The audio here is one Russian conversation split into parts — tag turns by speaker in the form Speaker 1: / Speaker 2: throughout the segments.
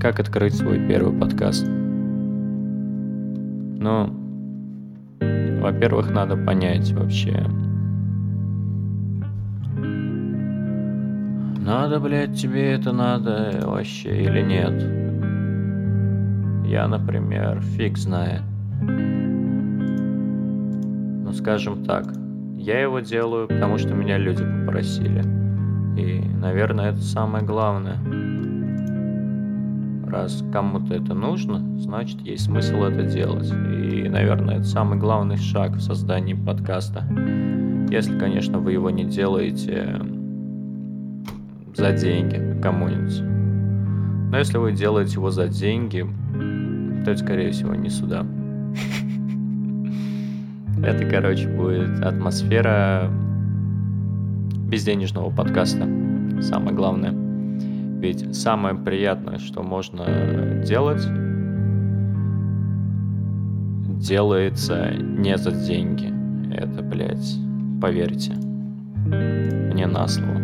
Speaker 1: Как открыть свой первый подкаст? Ну, во-первых, надо понять вообще. Надо, блядь, тебе это надо вообще или нет? Я, например, фиг знает. Ну, скажем так, я его делаю, потому что меня люди попросили. И, наверное, это самое главное. Раз кому-то это нужно, значит, есть смысл это делать. И, наверное, это самый главный шаг в создании подкаста. Если, конечно, вы его не делаете за деньги кому-нибудь. Но если вы делаете его за деньги, то это, скорее всего, не сюда. Это, короче, будет атмосфера безденежного подкаста. Самое главное. Ведь самое приятное, что можно делать, делается не за деньги. Это, блядь, поверьте. Мне на слово.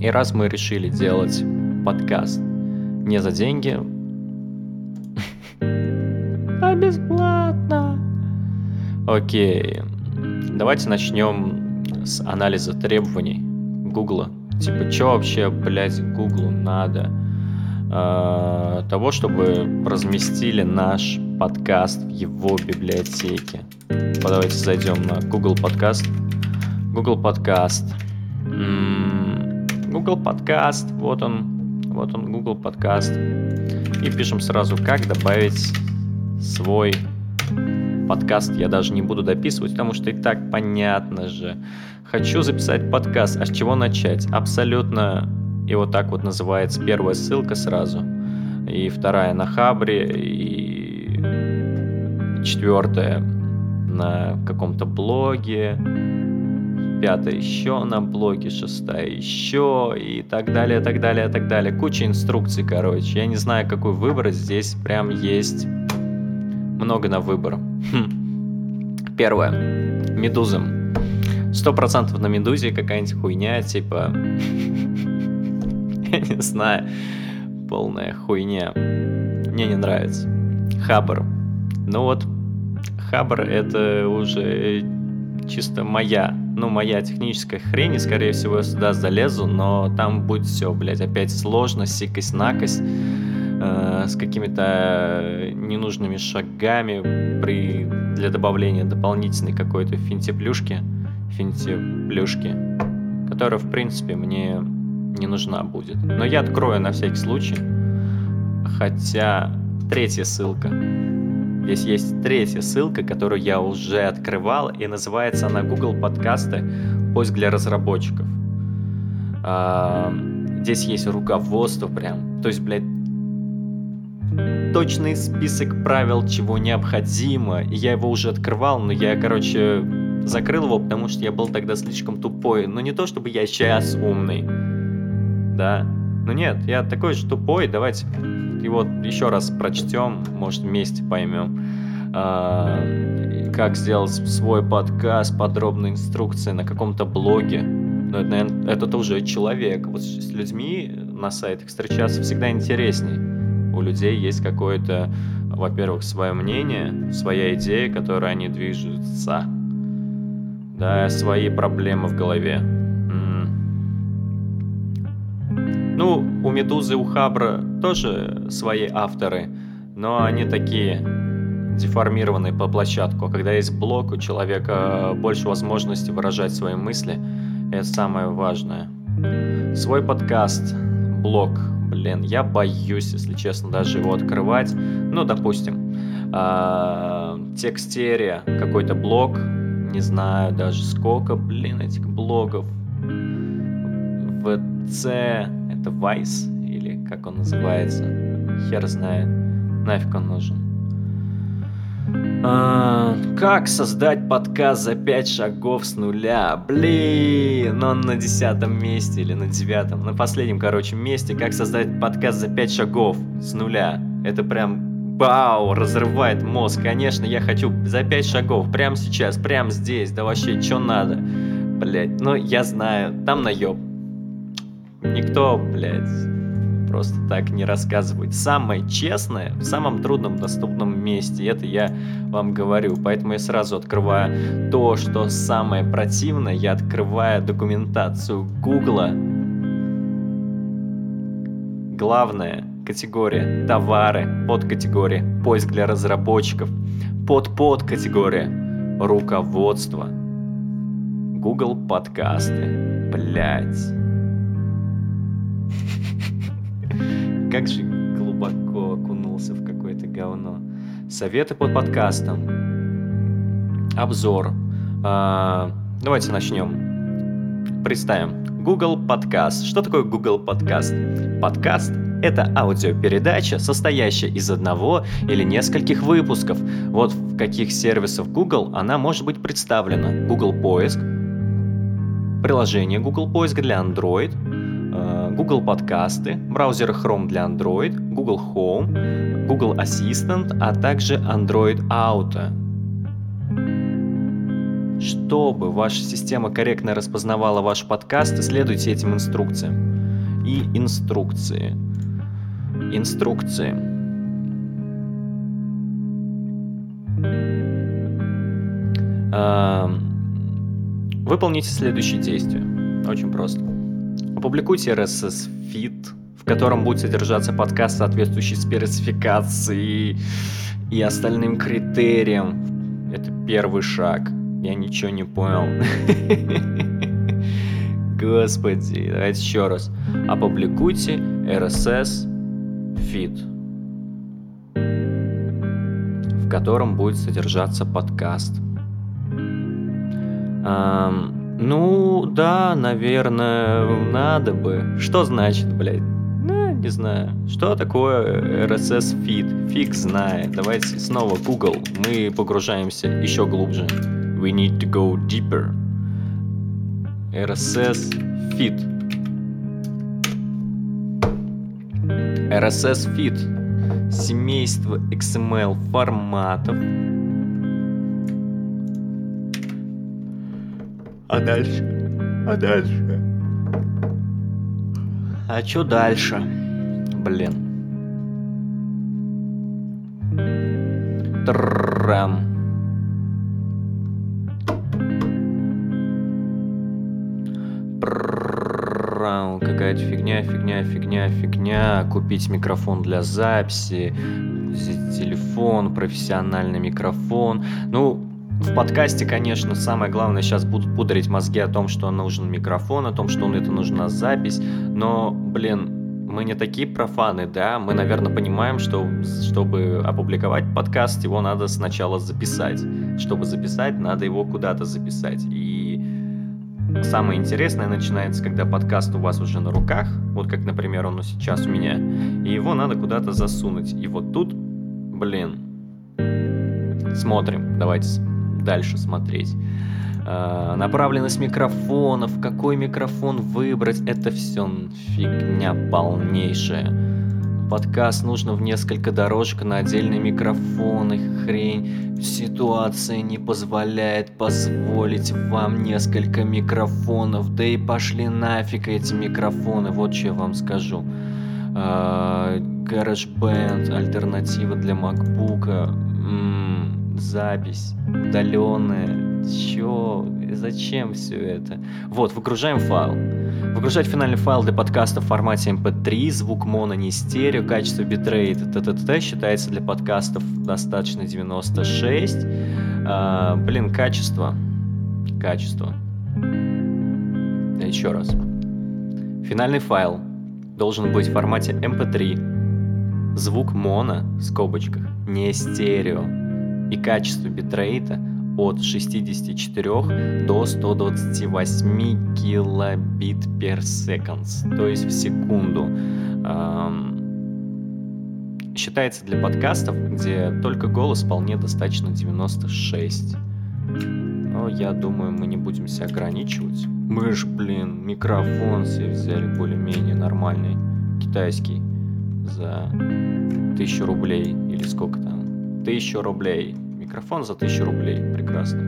Speaker 1: И раз мы решили делать подкаст не за деньги, а бесплатно. Окей, давайте начнем с анализа требований Гугла. Типа, что вообще, блядь, Гуглу надо? А, того, чтобы разместили наш подкаст в его библиотеке. Давайте зайдем на Google подкаст. Google подкаст. Google подкаст. Вот он. Вот он, Google подкаст. И пишем сразу, как добавить свой подкаст. Я даже не буду дописывать, потому что и так понятно же. Хочу записать подкаст, а с чего начать? Абсолютно и вот так вот называется первая ссылка сразу, и вторая на Хабре, и четвертая на каком-то блоге, пятая еще на блоге, шестая еще, и так далее, так далее, так далее. Куча инструкций, короче. Я не знаю, какой выбрать. Здесь прям есть много на выбор. Хм. Первое. Медуза. Сто процентов на Медузе какая-нибудь хуйня, типа... Я не знаю. Полная хуйня. Мне не нравится. Хабр. Ну вот, Хабр это уже чисто моя, ну, моя техническая хрень, и, скорее всего, я сюда залезу, но там будет все, блядь, опять сложно, сикость-накость, э, с какими-то ненужными шагами при, для добавления дополнительной какой-то финтеплюшки, финтеплюшки, которая, в принципе, мне не нужна будет. Но я открою на всякий случай, хотя третья ссылка Здесь есть третья ссылка, которую я уже открывал, и называется она Google подкасты «Поиск для разработчиков». А, здесь есть руководство прям, то есть, блядь, точный список правил, чего необходимо. Я его уже открывал, но я, короче, закрыл его, потому что я был тогда слишком тупой. Но не то, чтобы я сейчас умный, да. Ну нет, я такой же тупой, давайте вот еще раз прочтем, может вместе поймем, а, как сделать свой подкаст, подробные инструкции на каком-то блоге. Но это, наверное, это уже человек. Вот с людьми на сайтах встречаться всегда интересней. У людей есть какое-то, во-первых, свое мнение, своя идея, которой они движутся. Да, свои проблемы в голове. Ну, у Медузы, у Хабра тоже свои авторы, но они такие деформированные по площадку. А когда есть блок, у человека больше возможности выражать свои мысли. Это самое важное. Свой подкаст, блог, блин, я боюсь, если честно, даже его открывать. Ну, допустим, э, текстерия, какой-то блог, не знаю даже сколько, блин, этих блогов. ВЦ, это Vice, или как он называется, хер знает, нафиг он нужен. А, как создать подкаст за 5 шагов с нуля? Блин, он на десятом месте или на девятом, на последнем, короче, месте. Как создать подкаст за 5 шагов с нуля? Это прям Бау, разрывает мозг. Конечно, я хочу за 5 шагов, прямо сейчас, прямо здесь, да вообще, что надо? Блять, ну я знаю, там наеб. Никто, блядь, просто так не рассказывают. Самое честное в самом трудном доступном месте, это я вам говорю. Поэтому я сразу открываю то, что самое противное, я открываю документацию Гугла. Главная категория товары, подкатегория поиск для разработчиков, под подкатегория руководство, Google подкасты, блять. Как же глубоко окунулся в какое-то говно. Советы под подкастом. Обзор. А, давайте начнем. Представим. Google Подкаст. Что такое Google Подкаст? Подкаст — это аудиопередача, состоящая из одного или нескольких выпусков. Вот в каких сервисов Google она может быть представлена. Google Поиск, приложение Google Поиск для Android, Google подкасты, браузер Chrome для Android, Google Home, Google Assistant, а также Android Auto. Чтобы ваша система корректно распознавала ваш подкаст, следуйте этим инструкциям. И инструкции. Инструкции. Эм, Выполните следующие действия. Очень просто. Опубликуйте RSS-фид, в котором будет содержаться подкаст, соответствующий спецификации и остальным критериям. Это первый шаг. Я ничего не понял. Господи, давайте еще раз. Опубликуйте RSS фид, в котором будет содержаться подкаст. Эм, ну, да, наверное, надо бы. Что значит, блядь? Ну, не знаю. Что такое RSS feed? Фиг знает. Давайте снова Google. Мы погружаемся еще глубже. We need to go deeper. RSS feed. RSS feed. Семейство XML форматов А дальше? А дальше? А чё дальше? Блин. Трам. Какая-то фигня, фигня, фигня, фигня. Купить микрофон для записи, телефон, профессиональный микрофон. Ну, в подкасте, конечно, самое главное сейчас будут пудрить мозги о том, что нужен микрофон, о том, что это нужна запись, но, блин, мы не такие профаны, да, мы, наверное, понимаем, что чтобы опубликовать подкаст, его надо сначала записать. Чтобы записать, надо его куда-то записать. И самое интересное начинается, когда подкаст у вас уже на руках, вот как, например, он сейчас у меня, и его надо куда-то засунуть. И вот тут, блин, смотрим, давайте дальше смотреть. А, направленность микрофонов, какой микрофон выбрать, это все фигня полнейшая. Подкаст нужно в несколько дорожек на отдельные микрофоны, хрень. Ситуация не позволяет позволить вам несколько микрофонов. Да и пошли нафиг эти микрофоны, вот что я вам скажу. А, GarageBand, альтернатива для MacBook. М-м, запись, удаленная. Чё? Зачем все это? Вот, выгружаем файл. Выгружать финальный файл для подкаста в формате MP3, звук моно, не стерео, качество битрейта, т.т.т. считается для подкастов достаточно 96. А, блин, качество. Качество. Еще раз. Финальный файл должен быть в формате MP3. Звук моно, в скобочках, не стерео и качество битрейта от 64 до 128 килобит per seconds, то есть в секунду. Считается для подкастов, где только голос вполне достаточно 96. Но я думаю, мы не будем себя ограничивать. Мы ж, блин, микрофон себе взяли более-менее нормальный, китайский, за тысячу рублей или сколько там 1000 рублей. Микрофон за 1000 рублей. Прекрасно.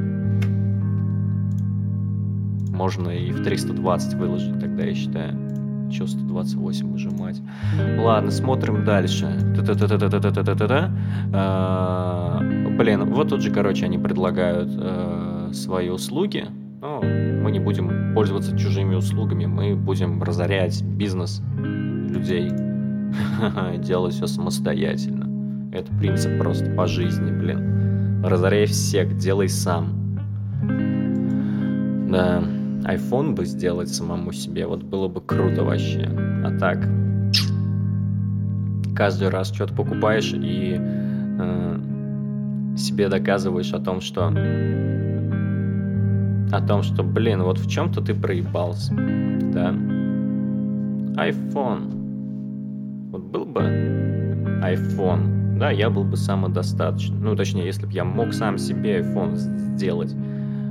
Speaker 1: Можно и в 320 выложить тогда, я считаю. Че 128 выжимать? Ладно, смотрим дальше. А, блин, вот тут же, короче, они предлагают э, свои услуги. Но мы не будем пользоваться чужими услугами, мы будем разорять бизнес людей, делать все самостоятельно. Это принцип просто по жизни, блин. Разоряй всех, делай сам. Да, iPhone бы сделать самому себе, вот было бы круто вообще. А так, каждый раз что-то покупаешь и э, себе доказываешь о том, что о том, что, блин, вот в чем-то ты проебался, да? iPhone. Вот был бы iPhone, да, я был бы самодостаточным. Ну, точнее, если бы я мог сам себе iPhone сделать,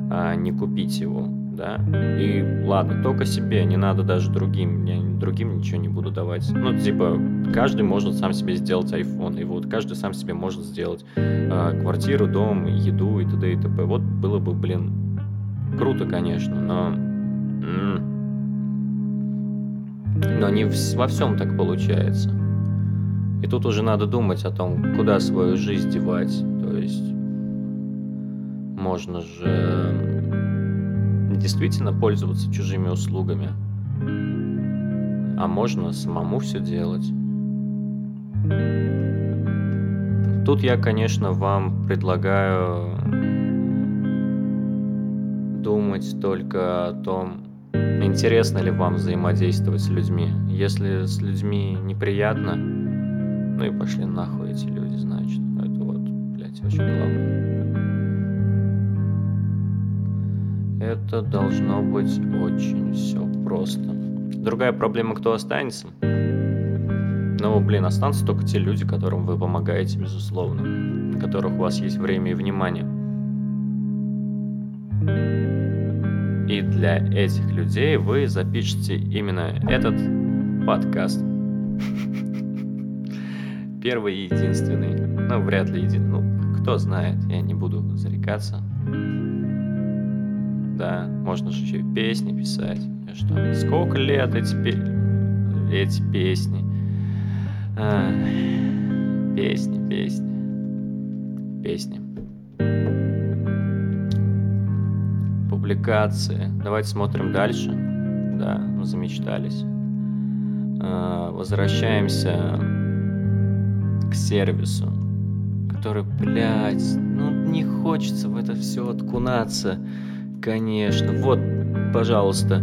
Speaker 1: а не купить его, да. И ладно, только себе, не надо даже другим, я другим ничего не буду давать. Ну, типа, каждый может сам себе сделать iPhone, и вот каждый сам себе может сделать э, квартиру, дом, еду и т.д. и т.п. Вот было бы, блин, круто, конечно, но... Но не во всем так получается. И тут уже надо думать о том, куда свою жизнь девать. То есть можно же действительно пользоваться чужими услугами, а можно самому все делать. Тут я, конечно, вам предлагаю думать только о том, интересно ли вам взаимодействовать с людьми. Если с людьми неприятно, ну и пошли нахуй эти люди, значит. Это вот, блядь, очень главное. Это должно быть очень все просто. Другая проблема, кто останется? Ну, блин, останутся только те люди, которым вы помогаете, безусловно, на которых у вас есть время и внимание. И для этих людей вы запишете именно этот подкаст. Первый и единственный. Ну, вряд ли един... Ну, кто знает, я не буду зарекаться. Да, можно же еще песни писать. Что? Сколько лет эти, пе... эти песни? А, песни, песни. Песни. публикации. Давайте смотрим дальше. Да, мы замечтались. А, возвращаемся к сервису, который, блядь, ну не хочется в это все откунаться. Конечно. Вот, пожалуйста.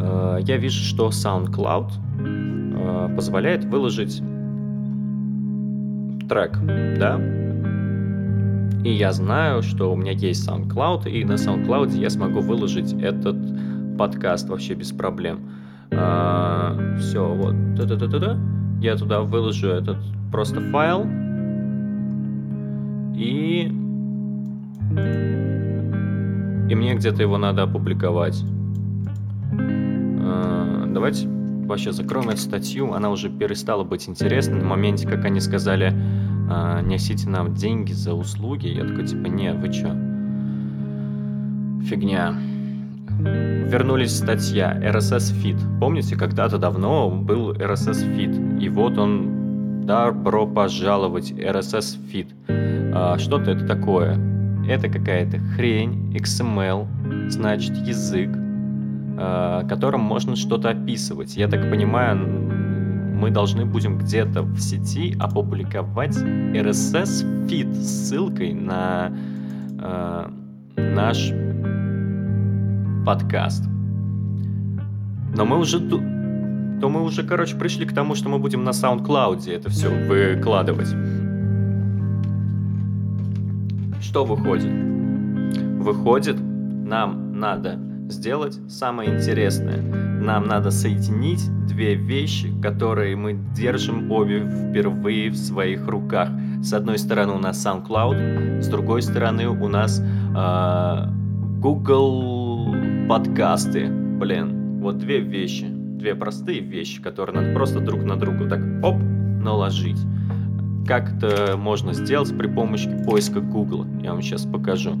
Speaker 1: А, я вижу, что SoundCloud а, позволяет выложить трек, да, и я знаю, что у меня есть SoundCloud, и на SoundCloud я смогу выложить этот подкаст вообще без проблем. А, все, вот. Та -та -та -та -та. Я туда выложу этот просто файл. И... И мне где-то его надо опубликовать. А, давайте вообще закроем эту статью. Она уже перестала быть интересной на моменте, как они сказали, а, несите нам деньги за услуги. Я такой, типа, не, вы чё? Фигня. Вернулись статья RSS Feed. Помните, когда-то давно был RSS Feed, и вот он, добро пожаловать, RSS Feed. А, что-то это такое. Это какая-то хрень, XML, значит, язык, а, которым можно что-то описывать. Я так понимаю, мы должны будем где-то в сети опубликовать RSS фид с ссылкой на э, наш подкаст. Но мы уже то мы уже, короче, пришли к тому, что мы будем на SoundCloud это все выкладывать. Что выходит? Выходит, нам надо сделать самое интересное. Нам надо соединить две вещи, которые мы держим обе впервые в своих руках. С одной стороны у нас SoundCloud, с другой стороны у нас э, Google подкасты. Блин, вот две вещи, две простые вещи, которые надо просто друг на друга так оп наложить. Как это можно сделать при помощи поиска Google? Я вам сейчас покажу.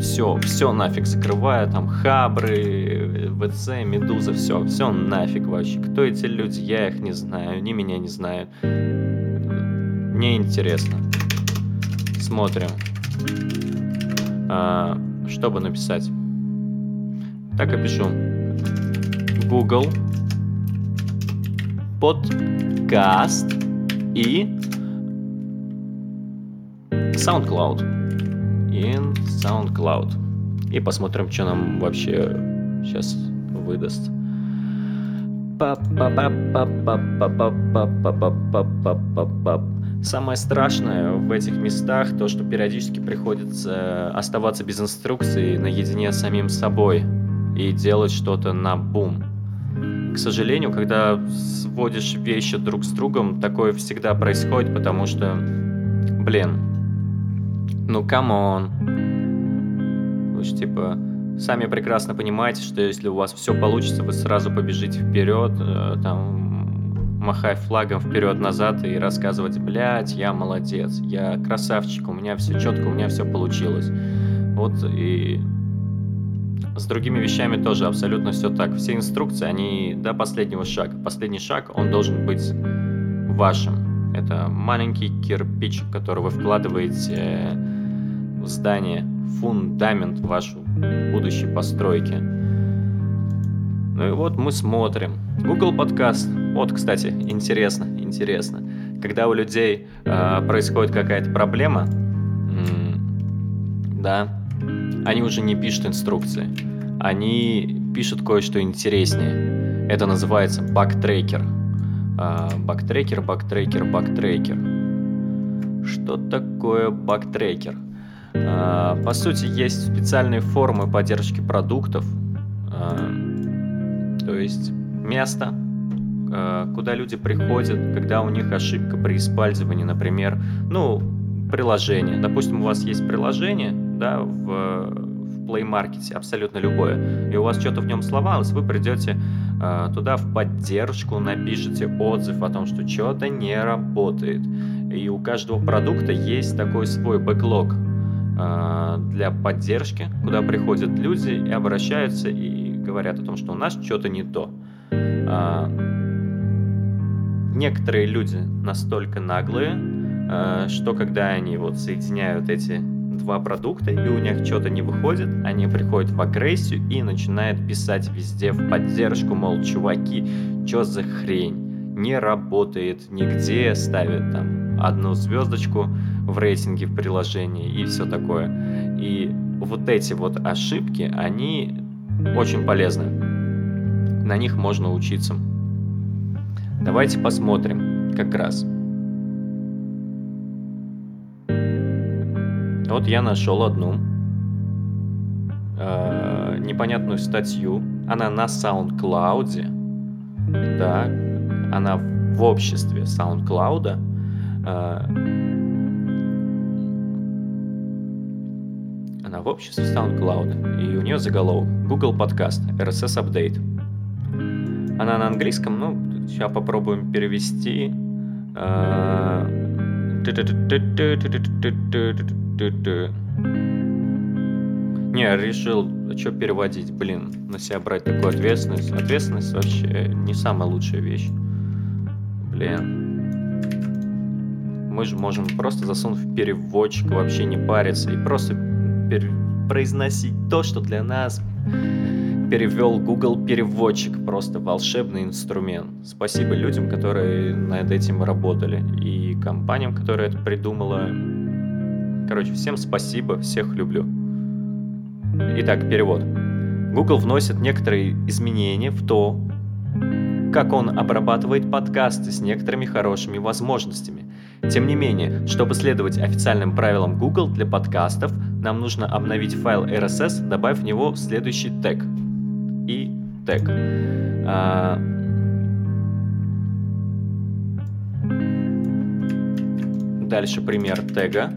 Speaker 1: все, все нафиг закрываю, там Хабры, ВЦ, Медуза, все, все нафиг вообще. Кто эти люди, я их не знаю, они меня не знают. Мне интересно. Смотрим. А, чтобы написать. Так и пишу. Google подкаст и SoundCloud. In SoundCloud. И посмотрим, что нам вообще сейчас выдаст. Самое страшное в этих местах то, что периодически приходится оставаться без инструкции наедине с самим собой и делать что-то на бум. К сожалению, когда сводишь вещи друг с другом, такое всегда происходит, потому что, блин, ну come on. Вы типа сами прекрасно понимаете, что если у вас все получится, вы сразу побежите вперед, э, там, махая флагом вперед-назад и рассказывать, блядь, я молодец, я красавчик, у меня все четко, у меня все получилось. Вот и с другими вещами тоже абсолютно все так. Все инструкции, они до последнего шага. Последний шаг, он должен быть вашим. Это маленький кирпич, который вы вкладываете в здание, фундамент вашу будущей постройки. Ну и вот мы смотрим. Google подкаст. Вот, кстати, интересно, интересно. Когда у людей э, происходит какая-то проблема, да, они уже не пишут инструкции. Они пишут кое-что интереснее. Это называется бактрекер. Бактрекер, бактрекер, бактрекер. Что такое бактрекер? А, по сути, есть специальные формы поддержки продуктов, а, то есть место, а, куда люди приходят, когда у них ошибка при использовании, например, ну, приложение. Допустим, у вас есть приложение, да, в, в Play Market, абсолютно любое, и у вас что-то в нем сломалось, вы придете туда в поддержку, напишите отзыв о том, что что-то не работает. И у каждого продукта есть такой свой бэклог, а, для поддержки, куда приходят люди и обращаются и говорят о том, что у нас что-то не то. А, некоторые люди настолько наглые, а, что когда они вот соединяют эти два продукта и у них что-то не выходит, они приходят в агрессию и начинают писать везде в поддержку, мол, чуваки, что за хрень, не работает нигде, ставят там одну звездочку, в рейтинге в приложении и все такое. И вот эти вот ошибки, они очень полезны. На них можно учиться. Давайте посмотрим как раз. Вот я нашел одну э, непонятную статью. Она на SoundCloud. Да, она в обществе SoundCloud. Э, Она в обществе SoundCloud, и у нее заголовок Google Podcast RSS Update. Она на английском, ну, сейчас попробуем перевести. Не, решил, а что переводить, блин, на себя брать такую ответственность. Ответственность вообще не самая лучшая вещь. Блин. Мы же можем просто засунуть в переводчик, вообще не париться и просто произносить то, что для нас перевел Google переводчик, просто волшебный инструмент. Спасибо людям, которые над этим работали, и компаниям, которые это придумала. Короче, всем спасибо, всех люблю. Итак, перевод. Google вносит некоторые изменения в то, как он обрабатывает подкасты с некоторыми хорошими возможностями. Тем не менее, чтобы следовать официальным правилам Google для подкастов, нам нужно обновить файл RSS, добавив в него следующий тег. И тег. А... Дальше пример тега,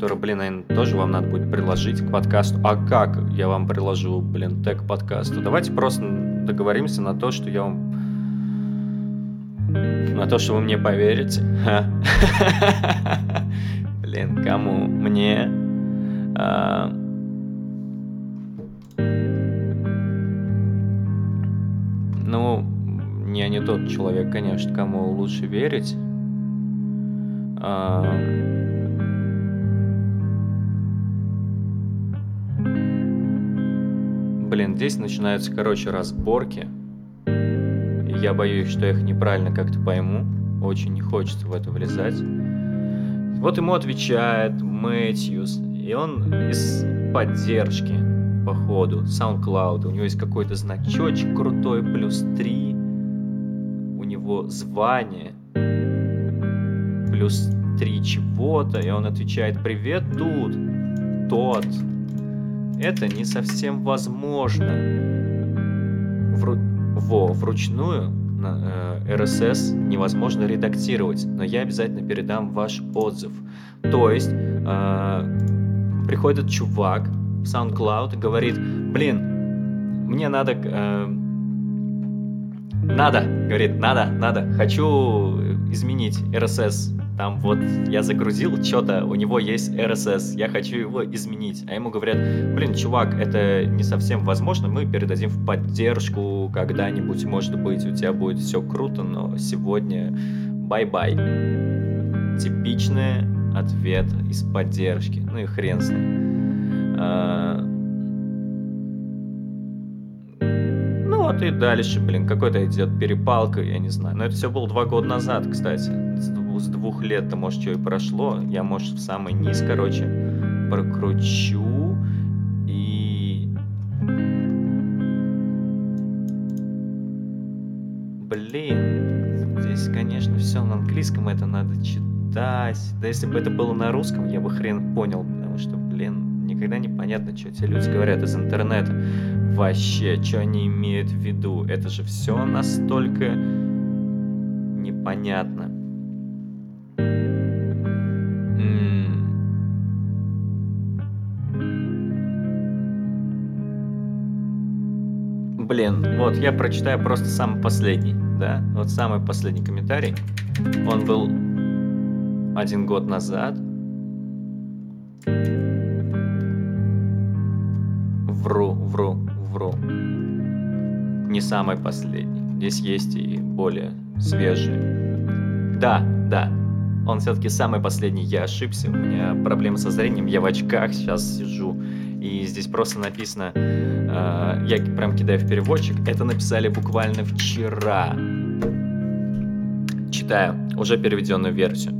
Speaker 1: который, блин, наверное, тоже вам надо будет приложить к подкасту. А как я вам приложу, блин, тег подкасту? Давайте просто договоримся на то, что я вам на то, что вы мне поверите. Блин, кому? Мне? А, ну, я не тот человек, конечно, кому лучше верить. Блин, здесь начинаются, короче, разборки. Я боюсь, что я их неправильно как-то пойму. Очень не хочется в это влезать. Вот ему отвечает Мэтьюс, и он из поддержки, походу, SoundCloud. У него есть какой-то значочек крутой, плюс 3. У него звание, плюс 3 чего-то, и он отвечает «Привет, тут, тот». Это не совсем возможно. Вру... Во, вручную на э, RSS невозможно редактировать, но я обязательно передам ваш отзыв. То есть э, приходит чувак в SoundCloud и говорит, блин, мне надо, э, надо, говорит, надо, надо, хочу изменить RSS там вот я загрузил что-то, у него есть RSS, я хочу его изменить. А ему говорят, блин, чувак, это не совсем возможно, мы передадим в поддержку когда-нибудь, может быть, у тебя будет все круто, но сегодня bye-bye. Типичный ответ из поддержки. Ну и хрен с ним. А... Ну вот и дальше, блин, какой-то идет перепалка, я не знаю. Но это все было два года назад, кстати с двух лет-то, может, что и прошло, я, может, в самый низ, короче, прокручу и... Блин, здесь, конечно, все на английском, это надо читать. Да если бы это было на русском, я бы хрен понял, потому что, блин, никогда не понятно, что те люди говорят из интернета. Вообще, что они имеют в виду? Это же все настолько непонятно. Вот я прочитаю просто самый последний, да, вот самый последний комментарий. Он был один год назад. Вру, вру, вру. Не самый последний. Здесь есть и более свежие. Да, да, он все-таки самый последний. Я ошибся, у меня проблемы со зрением, я в очках сейчас сижу. И здесь просто написано, э, я прям кидаю в переводчик, это написали буквально вчера. Читаю уже переведенную версию.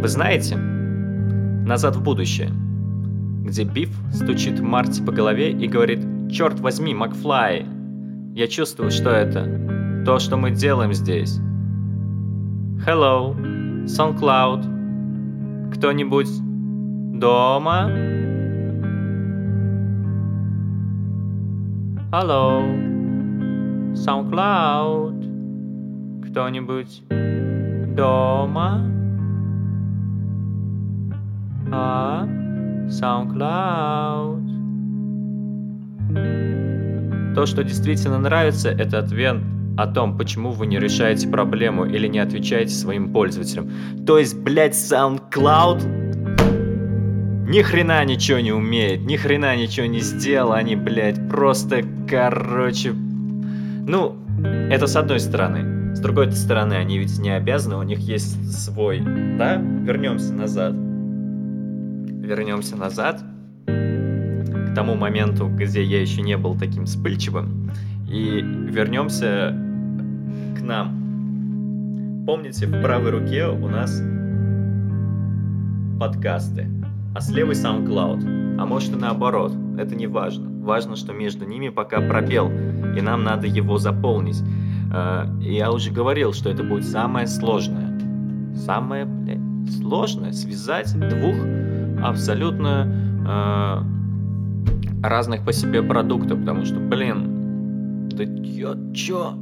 Speaker 1: Вы знаете, «Назад в будущее», где Биф стучит Марти по голове и говорит «Черт возьми, Макфлай, я чувствую, что это, то, что мы делаем здесь». Hello, SoundCloud, кто-нибудь дома? Алло, SoundCloud, кто-нибудь дома? А, SoundCloud. То, что действительно нравится, это ответ о том, почему вы не решаете проблему или не отвечаете своим пользователям. То есть, блядь, SoundCloud ни хрена ничего не умеет, ни хрена ничего не сделал, они, блядь, просто, короче... Ну, это с одной стороны. С другой стороны, они ведь не обязаны, у них есть свой... Да? Вернемся назад. Вернемся назад к тому моменту, где я еще не был таким вспыльчивым. И вернемся к нам. Помните, в правой руке у нас подкасты а с левой SoundCloud. А может и наоборот, это не важно. Важно, что между ними пока пробел, и нам надо его заполнить. А, я уже говорил, что это будет самое сложное. Самое, блядь, сложное связать двух абсолютно э, разных по себе продуктов, потому что, блин, да чё, чё?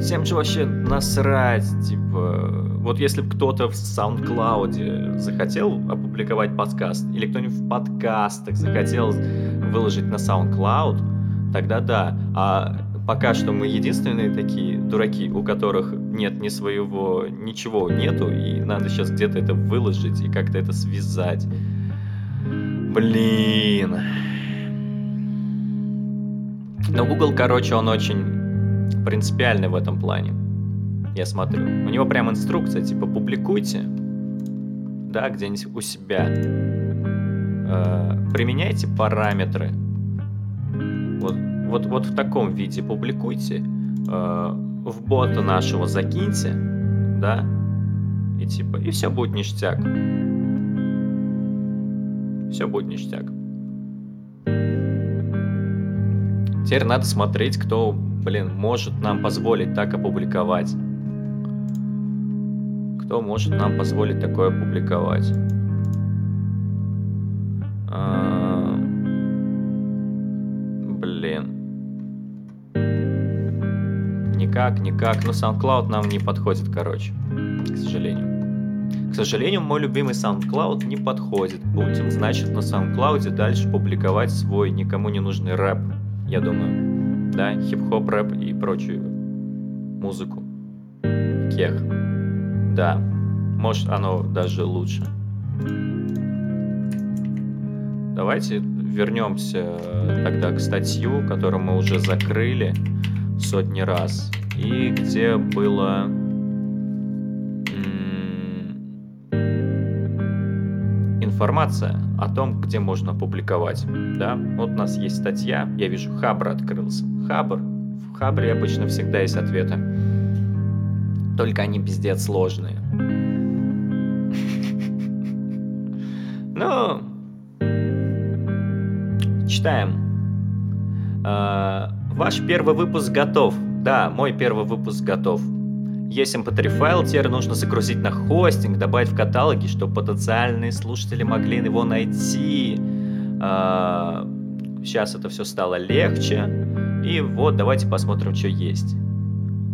Speaker 1: Всем же вообще насрать, типа, вот если бы кто-то в SoundCloud захотел опубликовать подкаст, или кто-нибудь в подкастах захотел выложить на SoundCloud, тогда да. А пока что мы единственные такие дураки, у которых нет ни своего, ничего нету, и надо сейчас где-то это выложить и как-то это связать. Блин. Но Google, короче, он очень принципиальный в этом плане. Я смотрю. У него прям инструкция, типа, публикуйте, да, где-нибудь у себя. Э, применяйте параметры. Вот, вот, вот в таком виде публикуйте. Э, в бота нашего закиньте, да, и типа, и все будет ништяк. Все будет ништяк. Теперь надо смотреть, кто, блин, может нам позволить так опубликовать. Кто может нам позволить такое опубликовать? А... Блин. Никак, никак. Ну, SoundCloud нам не подходит, короче. К сожалению. К сожалению, мой любимый SoundCloud не подходит. Будем, значит, на SoundCloud дальше публиковать свой никому не нужный рэп я думаю. Да, хип-хоп, рэп и прочую музыку. Кех. Да, может оно даже лучше. Давайте вернемся тогда к статью, которую мы уже закрыли сотни раз. И где было информация о том, где можно публиковать. Да? Вот у нас есть статья, я вижу, Хабр открылся. Хабр. В Хабре обычно всегда есть ответы. Только они пиздец сложные. Ну, читаем. А, ваш первый выпуск готов. Да, мой первый выпуск готов. Есть mp3 эм файл, теперь нужно загрузить на хостинг, добавить в каталоги, чтобы потенциальные слушатели могли его найти. А, сейчас это все стало легче. И вот давайте посмотрим, что есть.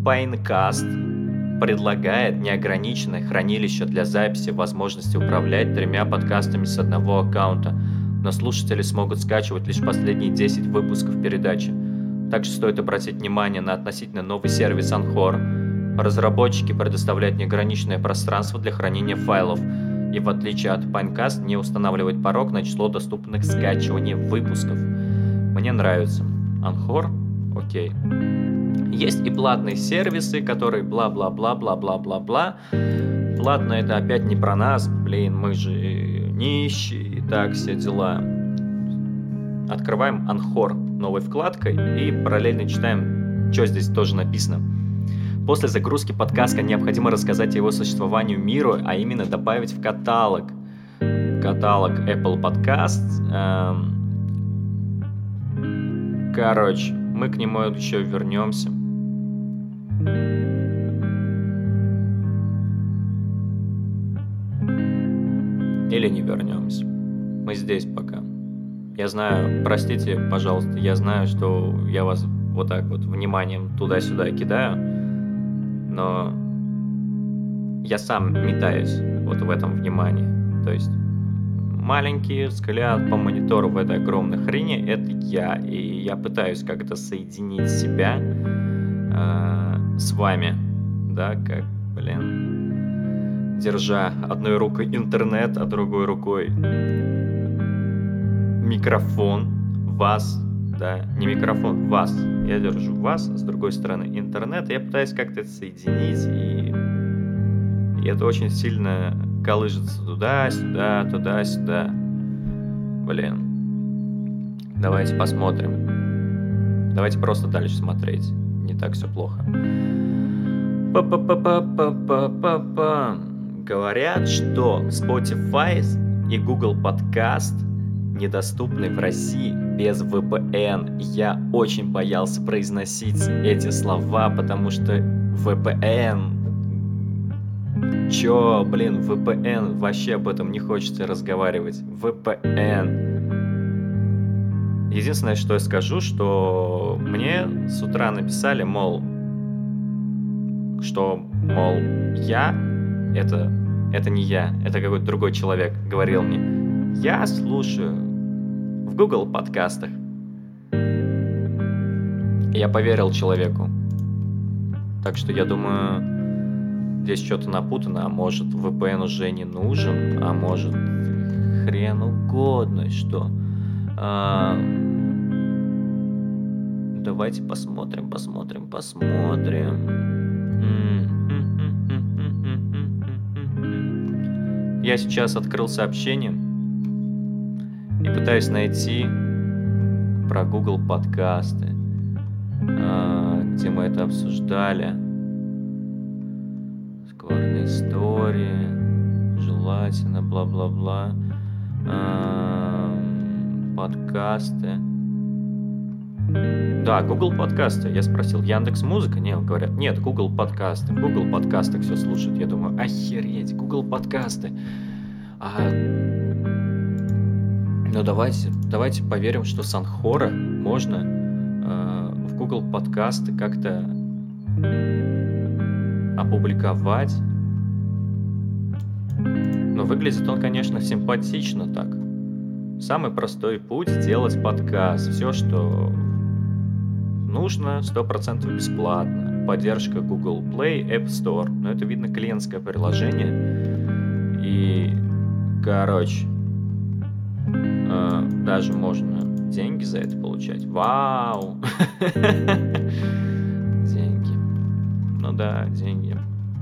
Speaker 1: Pinecast предлагает неограниченное хранилище для записи возможности управлять тремя подкастами с одного аккаунта, но слушатели смогут скачивать лишь последние 10 выпусков передачи. Также стоит обратить внимание на относительно новый сервис Anchor, Разработчики предоставляют неограниченное пространство для хранения файлов и в отличие от Pinecast не устанавливает порог на число доступных скачиваний выпусков. Мне нравится. Анхор? Окей. Есть и платные сервисы, которые бла-бла-бла-бла-бла-бла-бла. Платно это опять не про нас, блин, мы же нищие, и так все дела. Открываем Анхор новой вкладкой и параллельно читаем, что здесь тоже написано. После загрузки подкаста необходимо рассказать о его существованию миру, а именно добавить в каталог. Каталог Apple Podcasts. Эм... Короче, мы к нему еще вернемся. Или не вернемся. Мы здесь пока. Я знаю, простите, пожалуйста, я знаю, что я вас вот так вот вниманием туда-сюда кидаю но я сам метаюсь вот в этом внимании. То есть маленький взгляд по монитору в этой огромной хрени — это я. И я пытаюсь как-то соединить себя э, с вами, да, как, блин, держа одной рукой интернет, а другой рукой микрофон, вас, да, не микрофон, вас. Я держу вас, с другой стороны интернет, я пытаюсь как-то это соединить, и, и это очень сильно колышется туда-сюда, туда-сюда. Блин. Давайте посмотрим. Давайте просто дальше смотреть. Не так все плохо. Па-па-па-па-па-па-па. Говорят, что Spotify и Google Podcast недоступны в России без VPN. Я очень боялся произносить эти слова, потому что VPN... Чё, блин, VPN, вообще об этом не хочется разговаривать. VPN. Единственное, что я скажу, что мне с утра написали, мол, что, мол, я, это, это не я, это какой-то другой человек говорил мне, я слушаю в Google подкастах. Я поверил человеку. Так что я думаю, здесь что-то напутано, а может VPN уже не нужен, а может хрен угодно, что. А, давайте посмотрим, посмотрим, посмотрим. Я сейчас открыл сообщение и пытаюсь найти про Google подкасты, а, где мы это обсуждали. Скорные истории, желательно, бла-бла-бла. А, подкасты. Да, Google подкасты. Я спросил, Яндекс Музыка? Нет, говорят, нет, Google подкасты. Google подкастах все слушают. Я думаю, охереть, Google подкасты. А... Ну давайте, давайте поверим, что Санхора можно э, в Google подкасты как-то опубликовать. Но выглядит он, конечно, симпатично так. Самый простой путь сделать подкаст. Все, что нужно 100% бесплатно. Поддержка Google Play, App Store. Но это, видно, клиентское приложение. И, короче, э, даже можно деньги за это получать. Вау! Деньги. Ну да, деньги.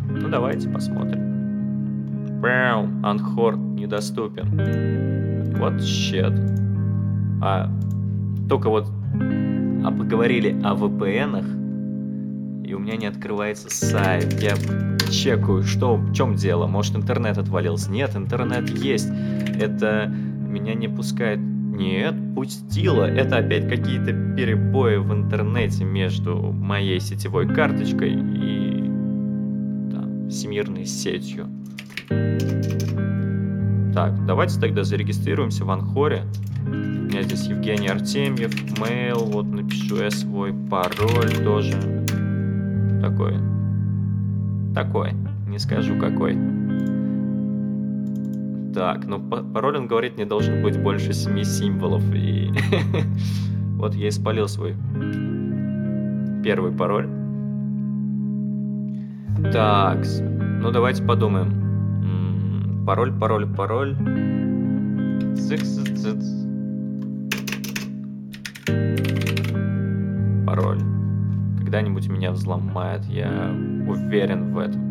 Speaker 1: Ну давайте посмотрим. Бэу, Анхор недоступен. Вот щет. А только вот а поговорили о VPN, и у меня не открывается сайт. Я чекаю, что, в чем дело. Может, интернет отвалился? Нет, интернет есть. Это меня не пускает. Нет, пустило. Это опять какие-то перебои в интернете между моей сетевой карточкой и там, всемирной сетью. Так, давайте тогда зарегистрируемся в Анхоре. У меня здесь Евгений Артемьев, mail, вот напишу я свой пароль тоже. Такой. Такой. Не скажу какой. Так, ну пароль он говорит не должен быть больше 7 символов. И вот я испалил свой первый пароль. Так, ну давайте подумаем. Пароль, пароль, пароль. Цикс, цикс. пароль. Когда-нибудь меня взломает, я уверен в этом.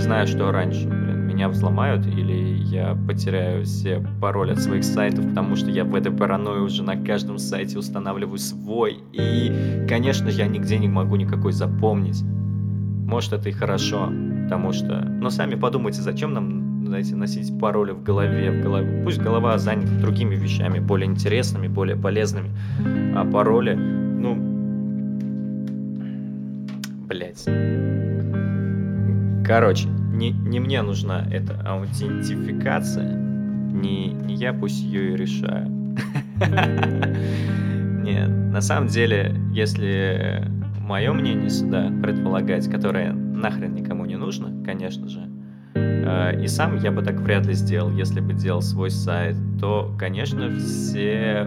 Speaker 1: Не знаю, что раньше, блин, меня взломают или я потеряю все пароли от своих сайтов, потому что я в этой паранойи уже на каждом сайте устанавливаю свой. И, конечно, я нигде не могу никакой запомнить. Может, это и хорошо, потому что... Но сами подумайте, зачем нам знаете, носить пароли в голове, в голове. Пусть голова занята другими вещами, более интересными, более полезными. А пароли, ну, блять. Короче, не, не мне нужна эта аутентификация, не, не я пусть ее и решаю. Нет, на самом деле, если мое мнение сюда предполагать, которое нахрен никому не нужно, конечно же, Э, и сам я бы так вряд ли сделал, если бы делал свой сайт, то, конечно, все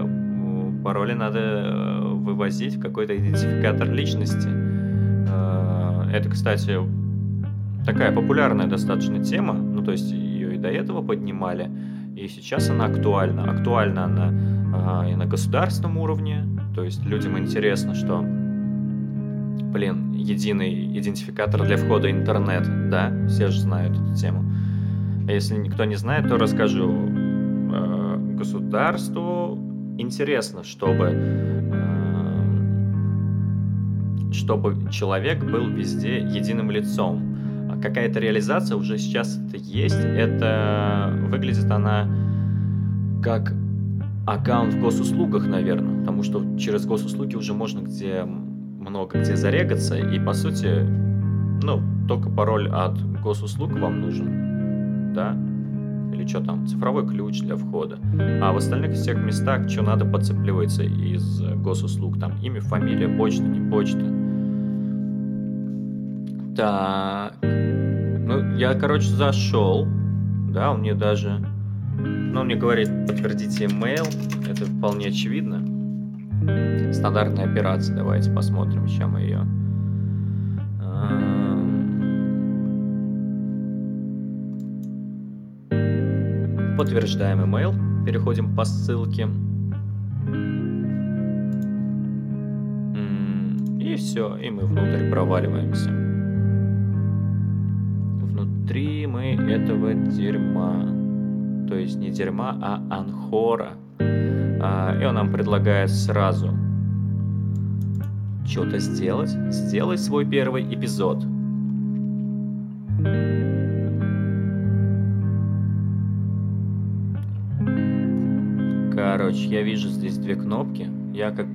Speaker 1: пароли надо э, вывозить в какой-то идентификатор личности. Э, это, кстати, такая популярная достаточно тема, ну то есть ее и до этого поднимали, и сейчас она актуальна. Актуальна она и на государственном уровне, то есть людям интересно, что блин, единый идентификатор для входа интернет, да, все же знают эту тему. А если никто не знает, то расскажу. Э, государству интересно, чтобы чтобы человек был везде единым лицом. Какая-то реализация уже сейчас это есть. Это выглядит она как аккаунт в госуслугах, наверное, потому что через госуслуги уже можно где много где зарегаться, и по сути, ну, только пароль от госуслуг вам нужен, да? Или что там, цифровой ключ для входа. А в остальных всех местах, что надо, подцепливается из госуслуг. Там имя, фамилия, почта, не почта. Так. Ну, я, короче, зашел. Да, он мне даже... Ну, он мне говорит, подтвердите email. Это вполне очевидно. Стандартная операция. Давайте посмотрим, сейчас мы ее... Подтверждаем email, переходим по ссылке. И все, и мы внутрь проваливаемся. Внутри мы этого дерьма. То есть не дерьма, а анхора. А, и он нам предлагает сразу что-то сделать. Сделай свой первый эпизод. Короче, я вижу здесь две кнопки. Я как,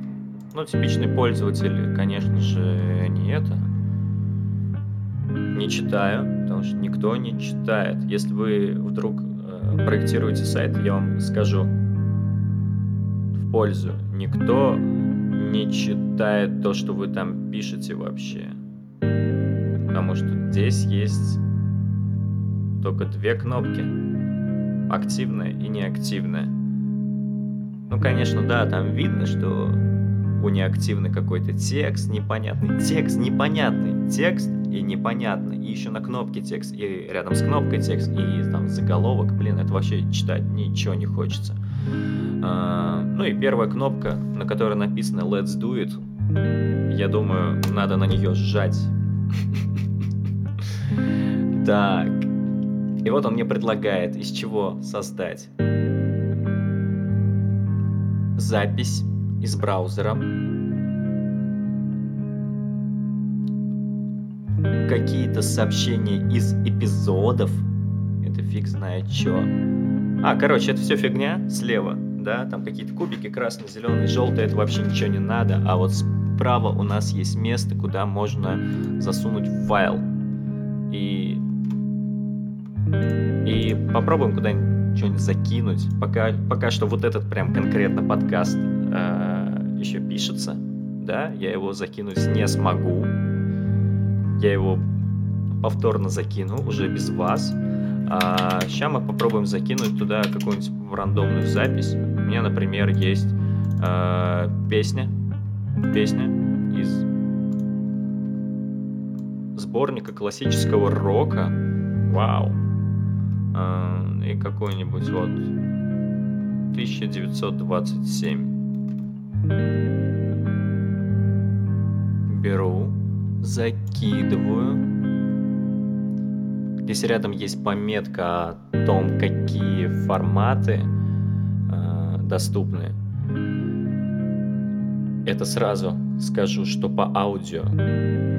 Speaker 1: ну, типичный пользователь, конечно же, не это. Не читаю, потому что никто не читает. Если вы вдруг э, проектируете сайт, я вам скажу в пользу. Никто не читает то, что вы там пишете вообще. Потому что здесь есть только две кнопки. Активная и неактивная. Ну, конечно, да, там видно, что у неактивный какой-то текст, непонятный текст, непонятный текст и непонятный. И еще на кнопке текст, и рядом с кнопкой текст, и там заголовок. Блин, это вообще читать ничего не хочется. А, ну и первая кнопка, на которой написано Let's Do It. Я думаю, надо на нее сжать. Так. И вот он мне предлагает, из чего создать запись из браузера, какие-то сообщения из эпизодов, это фиг знает что. А, короче, это все фигня слева, да, там какие-то кубики, красный, зеленый, желтый, это вообще ничего не надо, а вот справа у нас есть место, куда можно засунуть файл. И, и попробуем куда-нибудь что-нибудь закинуть. Пока, пока что вот этот прям конкретно подкаст э, еще пишется, да, я его закинуть не смогу. Я его повторно закину, уже без вас. А сейчас мы попробуем закинуть туда какую-нибудь рандомную запись. У меня, например, есть э, песня, песня из сборника классического рока. Вау. Э, и какой-нибудь вот 1927. Беру, закидываю. Здесь рядом есть пометка о том, какие форматы э, доступны. Это сразу скажу, что по аудио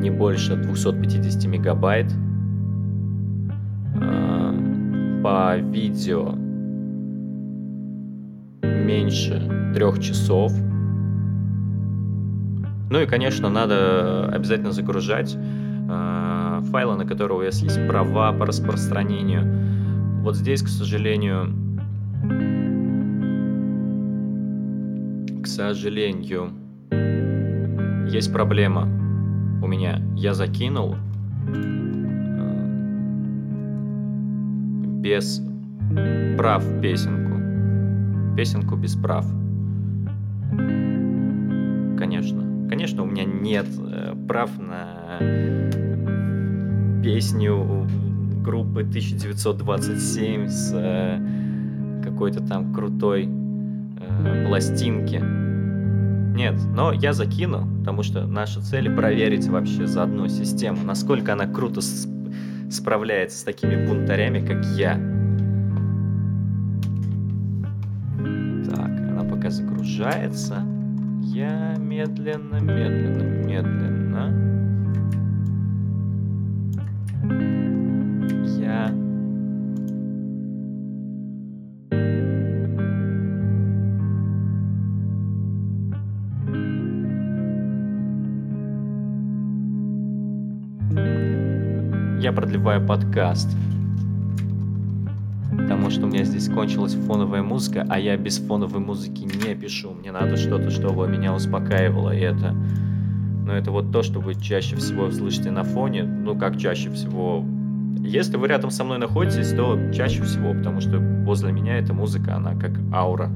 Speaker 1: не больше 250 мегабайт. Э, по видео меньше трех часов. Ну и, конечно, надо обязательно загружать э, файлы, на которые у вас есть права по распространению. Вот здесь, к сожалению, к сожалению, есть проблема у меня. Я закинул без прав песенку. Песенку без прав. Конечно. У меня нет э, прав на песню группы 1927 с э, какой-то там крутой э, пластинки. Нет, но я закину, потому что наша цель проверить вообще за одну систему, насколько она круто справляется с такими бунтарями, как я. Так, она пока загружается. Я медленно, медленно, медленно. Я я продлеваю подкаст. Потому что у меня здесь кончилась фоновая музыка, а я без фоновой музыки не пишу. Мне надо что-то, чтобы меня успокаивало. И это... Но это вот то, что вы чаще всего слышите на фоне. Ну, как чаще всего... Если вы рядом со мной находитесь, то чаще всего, потому что возле меня эта музыка, она как аура.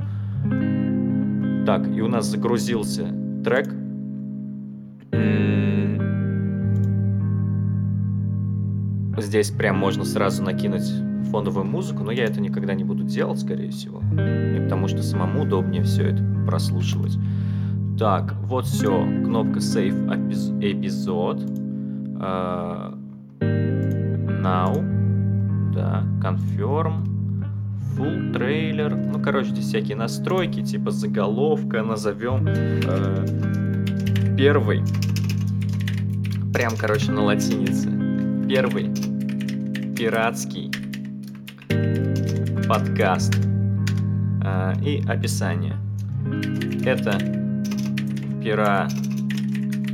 Speaker 1: Так, и у нас загрузился трек. Здесь прям можно сразу накинуть фоновую музыку, но я это никогда не буду делать, скорее всего. И потому что самому удобнее все это прослушивать. Так, вот все. Кнопка Save эпизод. Uh, now. Да, Confirm. Full трейлер. Ну, короче, здесь всякие настройки, типа заголовка назовем. Uh, первый. Прям, короче, на латинице. Первый пиратский подкаст э, и описание. Это пира...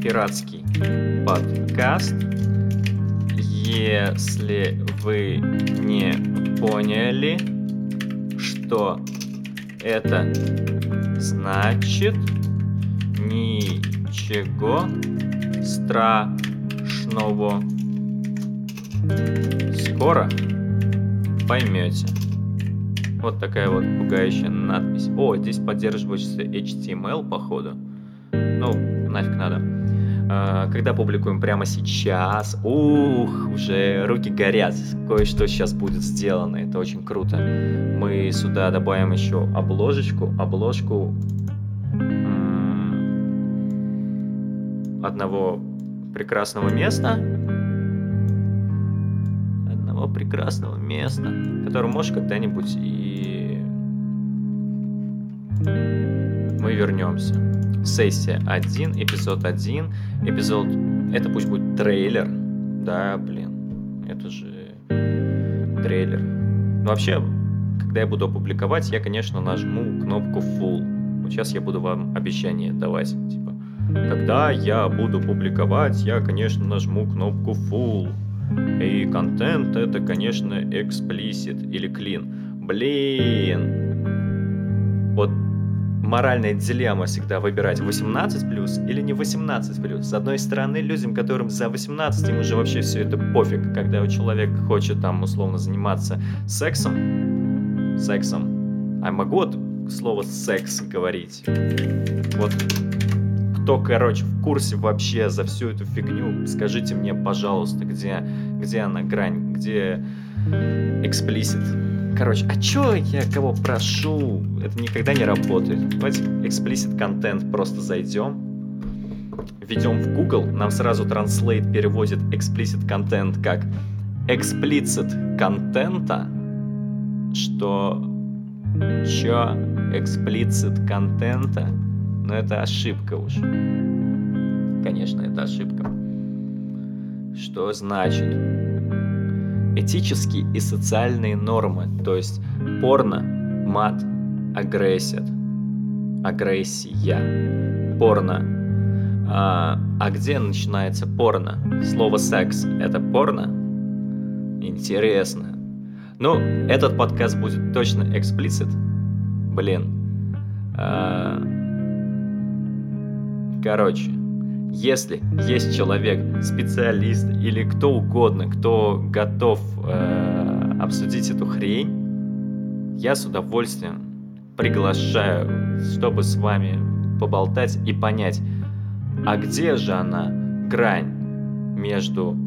Speaker 1: пиратский подкаст. Если вы не поняли, что это значит, ничего страшного. Скоро поймете. Вот такая вот пугающая надпись. О, здесь поддерживается HTML, походу. Ну, нафиг надо. А, когда публикуем прямо сейчас, ух, уже руки горят. Кое-что сейчас будет сделано, это очень круто. Мы сюда добавим еще обложечку, обложку одного прекрасного места, одного прекрасного места, которое может когда-нибудь и мы вернемся. Сессия 1, эпизод 1, эпизод... Это пусть будет трейлер. Да, блин, это же трейлер. Но вообще, когда я буду опубликовать, я, конечно, нажму кнопку Full. Вот сейчас я буду вам обещание давать. Типа, когда я буду публиковать, я, конечно, нажму кнопку Full. И контент это, конечно, explicit или clean. Блин. Вот моральная дилемма всегда выбирать 18 плюс или не 18 плюс. С одной стороны, людям, которым за 18, им уже вообще все это пофиг. Когда у человека хочет там условно заниматься сексом, сексом, а могу вот слово секс говорить? Вот кто, короче, в курсе вообще за всю эту фигню, скажите мне, пожалуйста, где, где она грань, где explicit. Короче, а чё я кого прошу? Это никогда не работает. Давайте explicit контент просто зайдем, введем в Google, нам сразу Translate переводит explicit контент как explicit контента, что чё explicit контента но это ошибка уж. Конечно, это ошибка. Что значит? Этические и социальные нормы, то есть порно, мат, агрессия, агрессия, порно. А, а где начинается порно? Слово секс – это порно? Интересно. Ну, этот подкаст будет точно эксплицит. Блин. А, Короче, если есть человек, специалист или кто угодно, кто готов э, обсудить эту хрень, я с удовольствием приглашаю, чтобы с вами поболтать и понять, а где же она, грань между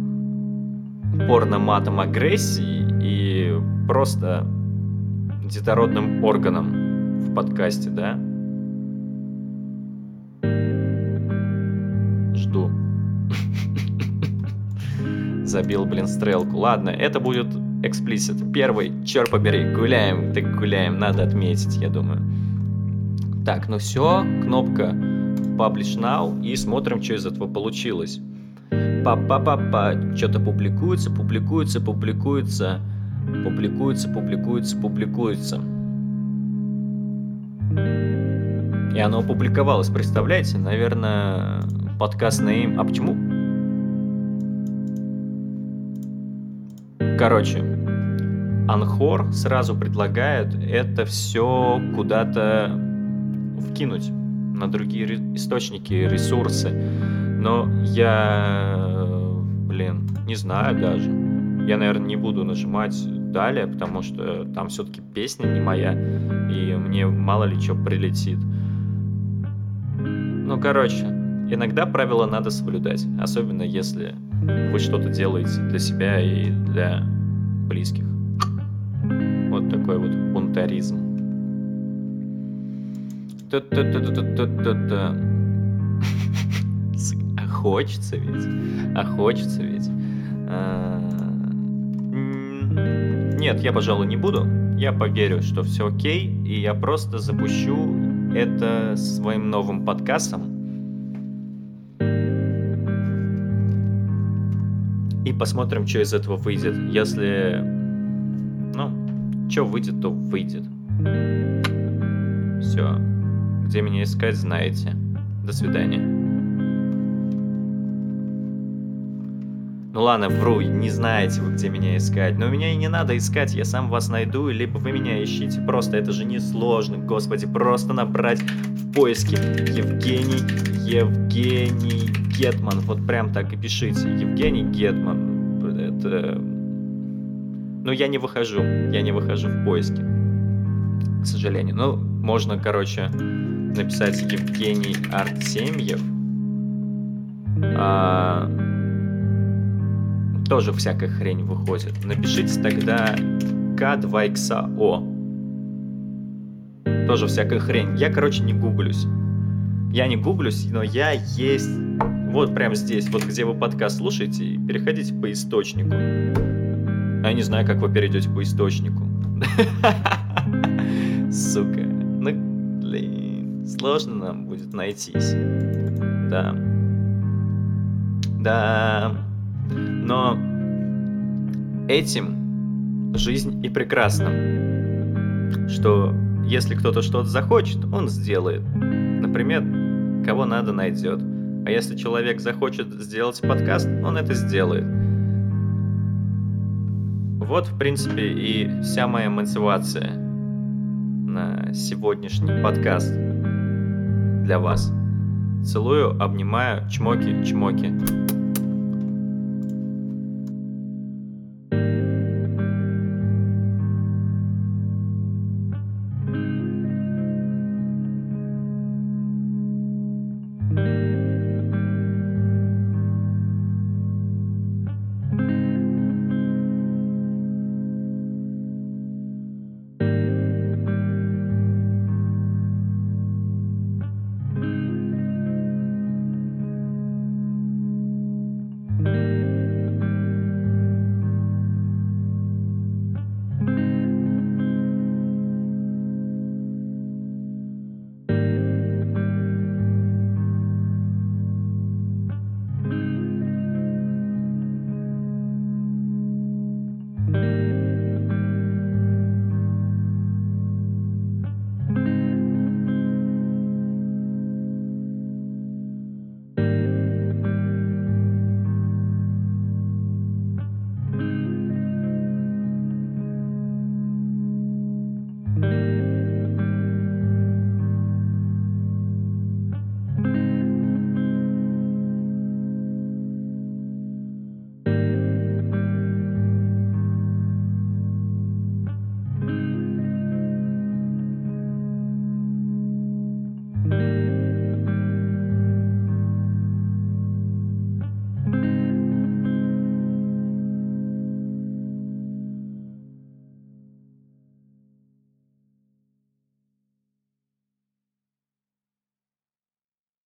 Speaker 1: порно-матом агрессии и просто детородным органом в подкасте, да? Жду. Забил, блин, стрелку. Ладно, это будет эксплисит. Первый, черт побери, гуляем, так гуляем, надо отметить, я думаю. Так, ну все, кнопка Publish Now и смотрим, что из этого получилось. Па-па-па-па, что-то публикуется, публикуется, публикуется, публикуется, публикуется, публикуется. И оно опубликовалось, представляете? Наверное, подкаст Name. А почему? Короче, Анхор сразу предлагает это все куда-то вкинуть на другие источники, ресурсы. Но я, блин, не знаю даже. Я, наверное, не буду нажимать далее, потому что там все-таки песня не моя, и мне мало ли что прилетит. Ну, короче, Иногда правила надо соблюдать, особенно если вы что-то делаете для себя и для близких. Вот такой вот бунтаризм. А хочется ведь. А хочется ведь. А, нет, я, пожалуй, не буду. Я поверю, что все окей, и я просто запущу это своим новым подкастом. Посмотрим, что из этого выйдет. Если... Ну, что выйдет, то выйдет. Все. Где меня искать, знаете. До свидания. Ну ладно, вру, не знаете вы, где меня искать. Но меня и не надо искать, я сам вас найду, либо вы меня ищите. Просто это же не сложно, господи, просто набрать в поиске Евгений, Евгений Гетман. Вот прям так и пишите. Евгений Гетман. Это... Ну, я не выхожу, я не выхожу в поиске. К сожалению. Ну, можно, короче, написать Евгений Артемьев. А тоже всякая хрень выходит. Напишите тогда К2XO. Тоже всякая хрень. Я, короче, не гуглюсь. Я не гуглюсь, но я есть вот прямо здесь, вот где вы подкаст слушаете, переходите по источнику. А я не знаю, как вы перейдете по источнику. Сука. Ну, блин, сложно нам будет найтись. Да. Да. Но этим жизнь и прекрасна, что если кто-то что-то захочет, он сделает. Например, кого надо найдет. А если человек захочет сделать подкаст, он это сделает. Вот, в принципе, и вся моя мотивация на сегодняшний подкаст для вас. Целую, обнимаю, чмоки, чмоки.